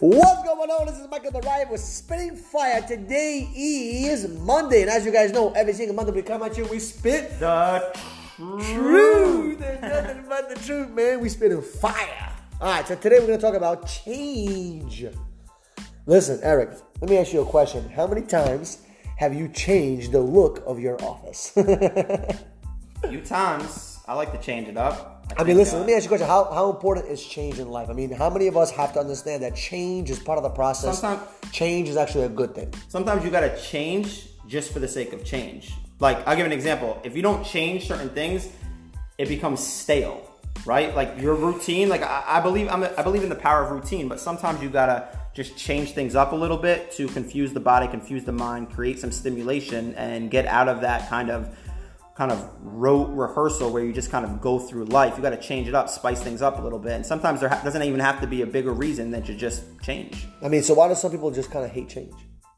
What's going on? This is Michael the Riot with Spitting Fire. Today is Monday, and as you guys know, every single Monday we come at you, we spit The truth. There's nothing but the truth, man. We spitting fire. All right, so today we're going to talk about change. Listen, Eric, let me ask you a question. How many times have you changed the look of your office? few times. I like to change it up. I mean, listen, let me ask you a question. How, how important is change in life? I mean, how many of us have to understand that change is part of the process? Sometime- change is actually a good thing. Sometimes you gotta change just for the sake of change. Like, I'll give an example. If you don't change certain things, it becomes stale, right? Like your routine. Like I, I believe, I'm a, I believe in the power of routine, but sometimes you gotta just change things up a little bit to confuse the body, confuse the mind, create some stimulation, and get out of that kind of kind of rote rehearsal where you just kind of go through life. You got to change it up, spice things up a little bit, and sometimes there ha- doesn't even have to be a bigger reason than to just change. I mean, so why do some people just kind of hate change?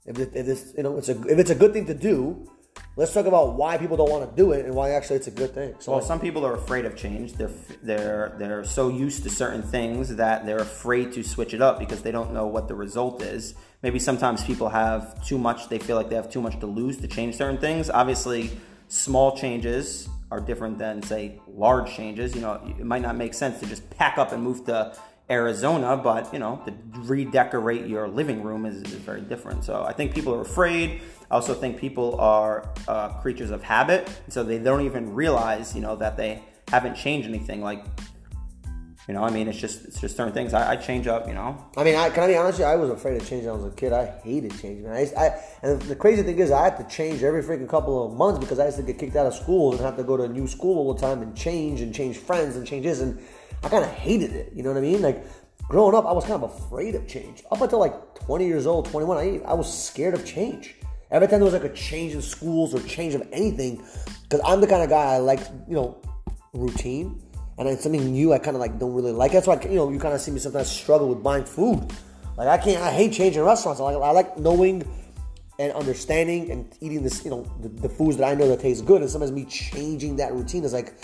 If, it, if it's you know it's a if it's a good thing to do, let's talk about why people don't want to do it and why actually it's a good thing. So Well, some people are afraid of change. They're they're they're so used to certain things that they're afraid to switch it up because they don't know what the result is. Maybe sometimes people have too much. They feel like they have too much to lose to change certain things. Obviously, small changes are different than say large changes. You know, it might not make sense to just pack up and move to Arizona, but you know, to redecorate your living room is, is very different. So I think people are afraid. I also think people are uh, creatures of habit, so they don't even realize, you know, that they haven't changed anything. Like, you know, I mean, it's just it's just certain things. I, I change up, you know. I mean, I, can I be honest with you? I was afraid of change when I was a kid. I hated change, man. I, I and the crazy thing is, I had to change every freaking couple of months because I used to get kicked out of school and have to go to a new school all the time and change and change friends and change this, and I kind of hated it. You know what I mean? Like growing up, I was kind of afraid of change. Up until like 20 years old, 21, I, I was scared of change. Every time there was like a change in schools or change of anything, because I'm the kind of guy I like, you know, routine and it's something new I kind of like don't really like. That's why you know you kind of see me sometimes struggle with buying food. Like I can't, I hate changing restaurants. I like, I like knowing and understanding and eating this, you know, the, the foods that I know that taste good. And sometimes me changing that routine is like,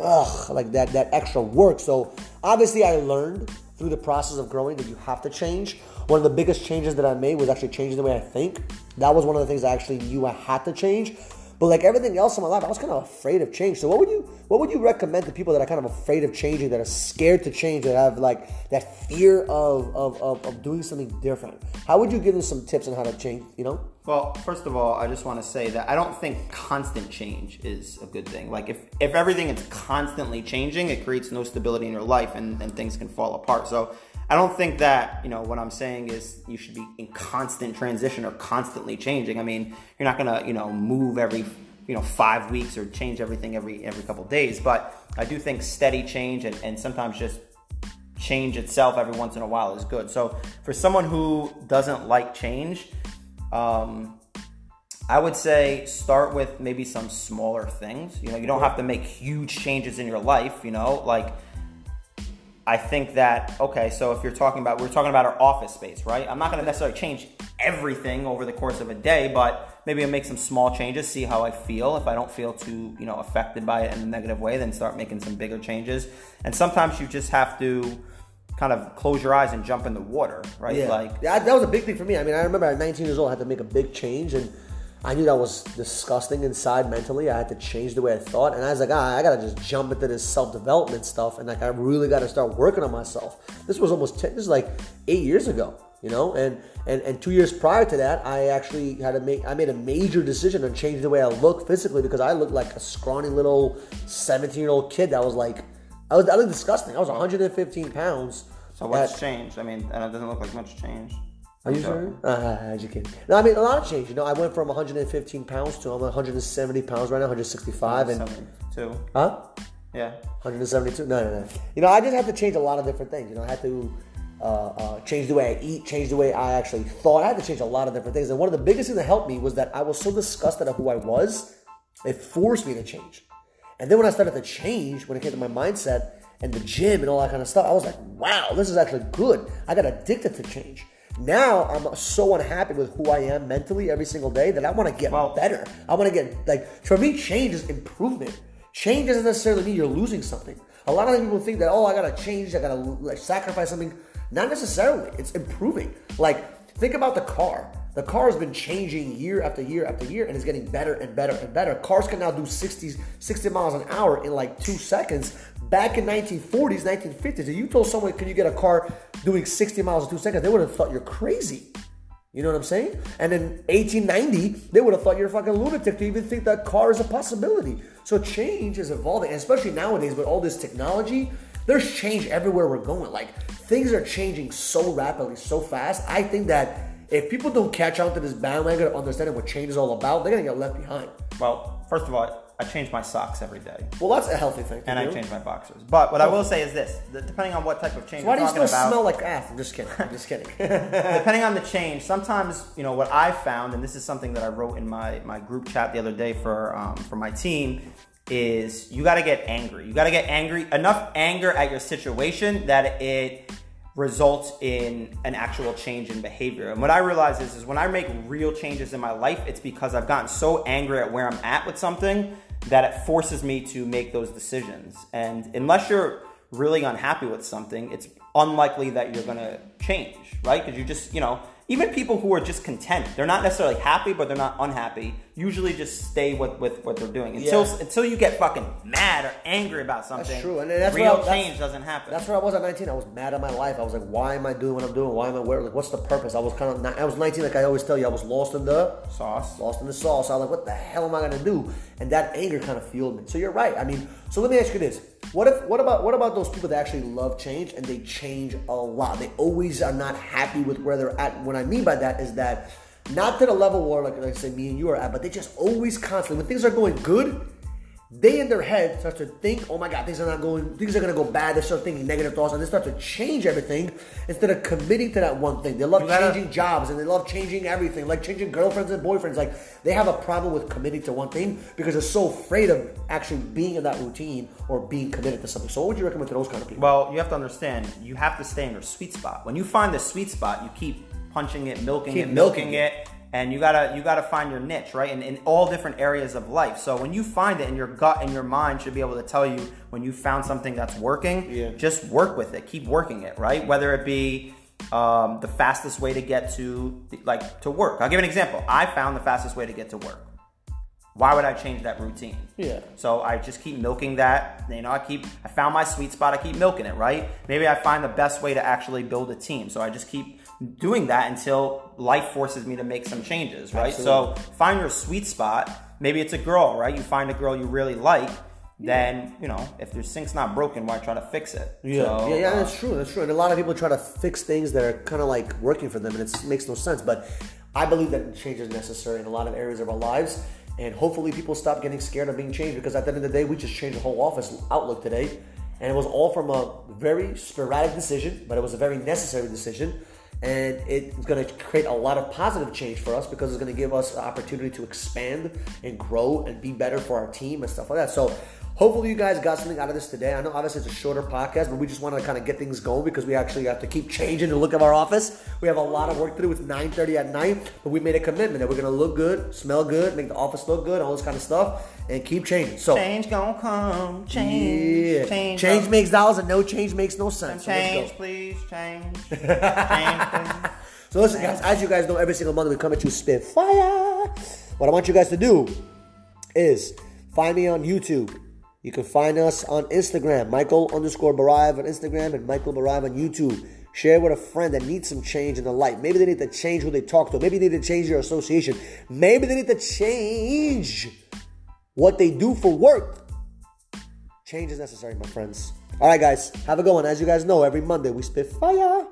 ugh, like that that extra work. So obviously I learned through the process of growing that you have to change. One of the biggest changes that I made was actually changing the way I think. That was one of the things I actually knew I had to change. But like everything else in my life, I was kind of afraid of change. So what would you what would you recommend to people that are kind of afraid of changing, that are scared to change, that have like that fear of of, of, of doing something different? How would you give them some tips on how to change? You know? Well, first of all, I just want to say that I don't think constant change is a good thing. Like if, if everything is constantly changing, it creates no stability in your life and, and things can fall apart. So I don't think that, you know, what I'm saying is you should be in constant transition or constantly changing. I mean, you're not gonna, you know, move every you know five weeks or change everything every every couple days. But I do think steady change and, and sometimes just change itself every once in a while is good. So for someone who doesn't like change, um, I would say start with maybe some smaller things. You know, you don't have to make huge changes in your life. You know, like I think that okay. So if you're talking about, we're talking about our office space, right? I'm not going to necessarily change everything over the course of a day, but maybe I'll make some small changes, see how I feel. If I don't feel too, you know, affected by it in a negative way, then start making some bigger changes. And sometimes you just have to kind of close your eyes and jump in the water, right? Yeah. Like yeah, that was a big thing for me. I mean, I remember at 19 years old, I had to make a big change, and I knew that was disgusting inside mentally. I had to change the way I thought, and I was like, ah, I gotta just jump into this self development stuff, and like I really got to start working on myself. This was almost 10, this is like eight years ago, you know, and and and two years prior to that, I actually had to make I made a major decision to change the way I look physically because I looked like a scrawny little 17 year old kid that was like, I was I looked disgusting. I was 115 pounds. so what's at- changed? I mean, and it doesn't look like much change. Are you sure? Uh, you kidding? No, I mean a lot of change. You know, I went from 115 pounds to I'm 170 pounds right now, 165, and Two. huh? Yeah. 172. No, no, no. You know, I just had to change a lot of different things. You know, I had to uh, uh, change the way I eat, change the way I actually thought. I had to change a lot of different things. And one of the biggest things that helped me was that I was so disgusted of who I was, it forced me to change. And then when I started to change, when it came to my mindset and the gym and all that kind of stuff, I was like, wow, this is actually good. I got addicted to change. Now I'm so unhappy with who I am mentally every single day that I want to get better. I want to get like for me, change is improvement. Change doesn't necessarily mean you're losing something. A lot of people think that oh, I gotta change, I gotta like, sacrifice something. Not necessarily. It's improving. Like, think about the car. The car has been changing year after year after year and it's getting better and better and better. Cars can now do 60, 60 miles an hour in like two seconds. Back in 1940s, 1950s, if you told someone, can you get a car doing 60 miles in two seconds, they would have thought you're crazy. You know what I'm saying? And in 1890, they would have thought you're a fucking lunatic to even think that car is a possibility. So change is evolving, and especially nowadays with all this technology, there's change everywhere we're going. Like things are changing so rapidly, so fast. I think that if people don't catch on to this bandwagon of understanding what change is all about, they're gonna get left behind. Well, first of all, I change my socks every day. Well, that's a healthy thing. to And I change my boxers. But what I will say is this: that depending on what type of change Why do you still about, smell like ass? I'm just kidding. I'm just kidding. depending on the change, sometimes you know what I found, and this is something that I wrote in my my group chat the other day for um, for my team, is you got to get angry. You got to get angry enough anger at your situation that it results in an actual change in behavior. And what I realize is, is when I make real changes in my life, it's because I've gotten so angry at where I'm at with something that it forces me to make those decisions. And unless you're really unhappy with something, it's unlikely that you're gonna change, right? Because you just, you know, even people who are just content, they're not necessarily happy, but they're not unhappy. Usually, just stay with, with what they're doing until Yeah. until you get fucking mad or angry about something. That's true, and that's real I- that's- change doesn't happen. That's where I was at 19. I was mad at my life. I was like, why am I doing what I'm doing? Why am I where? Like, what's the purpose? I was kind of, I was 19, like I always tell you, I was lost in the Sauce. lost in the sauce. I was like, what the hell am I gonna do? And that anger kind of fueled me. So you're right. I mean, so let me ask you this: What if, what about, what about those people that actually love change and they change a lot? They always are not happy with where they're at. What I mean by that is that not to the level where, like, like say, me and you are at, but they just always constantly when things are going good. They in their head start to think, oh my god, things are not going, things are gonna go bad. They start thinking negative thoughts, and they start to change everything instead of committing to that one thing. They love gotta- changing jobs and they love changing everything, like changing girlfriends and boyfriends. Like they have a problem with committing to one thing because they're so afraid of actually being in that routine or being committed to something. So, what would you recommend to those kind of people? Well, you have to understand, you have to stay in your sweet spot. When you find the sweet spot, you keep punching it, milking Keep it, milking milking it, and you gotta you gotta find your niche, right? and in all different areas of life. So when you find it, in your gut and your mind should be able to tell you when you found something that's working. Yeah. Just work with it, keep working it, right? Whether it be um, the fastest way to get to like to work. I'll give an example. I found the fastest way to get to work. Why would I change that routine? Yeah. So I just keep milking that. You know, I keep, I found my sweet spot. I keep milking it, right? Maybe I find the best way to actually build a team. So I just keep doing that until life forces me to make some changes, right? So find your sweet spot. Maybe it's a girl, right? You find a girl you really like. Then, you know, if your sink's not broken, why try to fix it? So, yeah, yeah, uh, that's true. That's true. And a lot of people try to fix things that are kind of like working for them, and it makes no sense. But I believe that change is necessary in a lot of areas of our lives. And hopefully, people stop getting scared of being changed because at the end of the day, we just changed the whole office outlook today. And it was all from a very sporadic decision, but it was a very necessary decision. And it's going to create a lot of positive change for us because it's going to give us an opportunity to expand and grow and be better for our team and stuff like that. So, Hopefully, you guys got something out of this today. I know obviously it's a shorter podcast, but we just want to kind of get things going because we actually have to keep changing the look of our office. We have a lot of work to do. It's 9:30 at night, but we made a commitment that we're gonna look good, smell good, make the office look good, all this kind of stuff, and keep changing. So Change gonna come. Change. yeah, Change. change makes dollars, and no change makes no sense. So. Change, please. Change. change, please. So listen, guys, as you guys know, every single month we come at you spit fire. What I want you guys to do is find me on YouTube. You can find us on Instagram, Michael underscore Barive on Instagram and Michael Barive on YouTube. Share with a friend that needs some change in their life. Maybe they need to change who they talk to. Maybe they need to change their association. Maybe they need to change what they do for work. Change is necessary, my friends. All right, guys, have a good one. As you guys know, every Monday we spit fire.